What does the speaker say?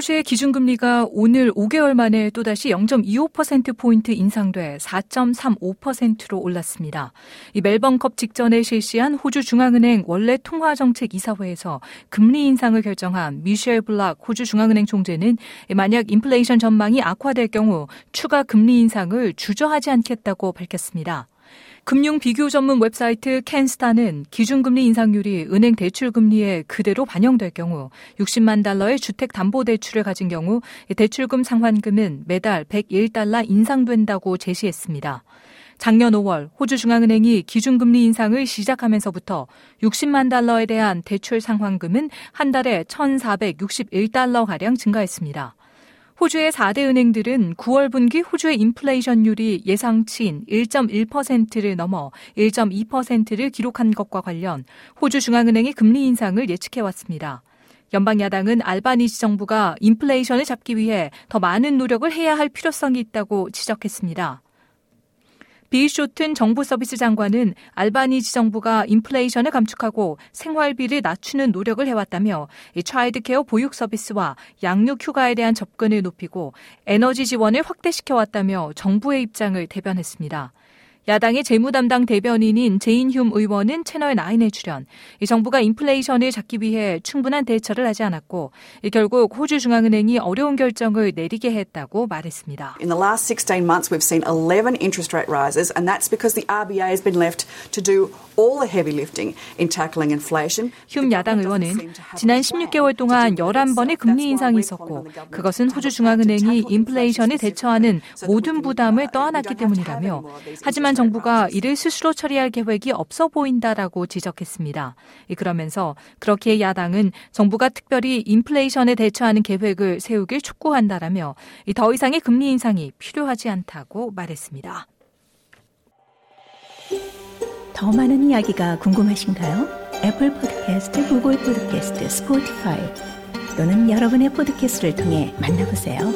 호주의 기준금리가 오늘 5개월 만에 또다시 0.25%포인트 인상돼 4.35%로 올랐습니다. 이 멜번컵 직전에 실시한 호주 중앙은행 원래 통화정책 이사회에서 금리 인상을 결정한 미셸 블락 호주 중앙은행 총재는 만약 인플레이션 전망이 악화될 경우 추가 금리 인상을 주저하지 않겠다고 밝혔습니다. 금융 비교 전문 웹사이트 캔스타는 기준금리 인상률이 은행 대출 금리에 그대로 반영될 경우 60만 달러의 주택 담보 대출을 가진 경우 대출금 상환금은 매달 101달러 인상된다고 제시했습니다. 작년 5월 호주 중앙은행이 기준금리 인상을 시작하면서부터 60만 달러에 대한 대출 상환금은 한 달에 1,461달러 가량 증가했습니다. 호주의 4대 은행들은 9월 분기 호주의 인플레이션율이 예상치인 1.1%를 넘어 1.2%를 기록한 것과 관련 호주 중앙은행의 금리 인상을 예측해왔습니다. 연방야당은 알바니지 정부가 인플레이션을 잡기 위해 더 많은 노력을 해야 할 필요성이 있다고 지적했습니다. 비 쇼튼 정부 서비스 장관은 알바니지 정부가 인플레이션을 감축하고 생활비를 낮추는 노력을 해왔다며 차일드케어 보육 서비스와 양육 휴가에 대한 접근을 높이고 에너지 지원을 확대시켜왔다며 정부의 입장을 대변했습니다. 야당의 재무 담당 대변인인 제인휴 의원은 채널 9에 출연. 이 정부가 인플레이션을 잡기 위해 충분한 대처를 하지 않았고 결국 호주 중앙은행이 어려운 결정을 내리게 했다고 말했습니다. In the last 16 months we've seen 11 interest rate rises and that's because the RBA has been left to do all the heavy lifting in tackling inflation. 휴 야당 의원은 지난 16개월 동안 11번의 금리 인상이 있었고 그것은 호주 중앙은행이 인플레이션에 대처하는 모든 부담을 떠안았기 때문이라며 하지만 정부가 이를 스스로 처리할 계획이 없어 보인다라고 지적했습니다. 그러면서 그렇게 야당은 정부가 특별히 인플레이션에 대처하는 계획을 세우길 촉구한다라며 더 이상의 금리 인상이 필요하지 않다고 말했습니다. 더 많은 이야기가 궁금하신가요? 애플 포드캐스트, 구글 포드캐스트, 스포티파이 또는 여러분의 포드캐스트를 통해 만나보세요.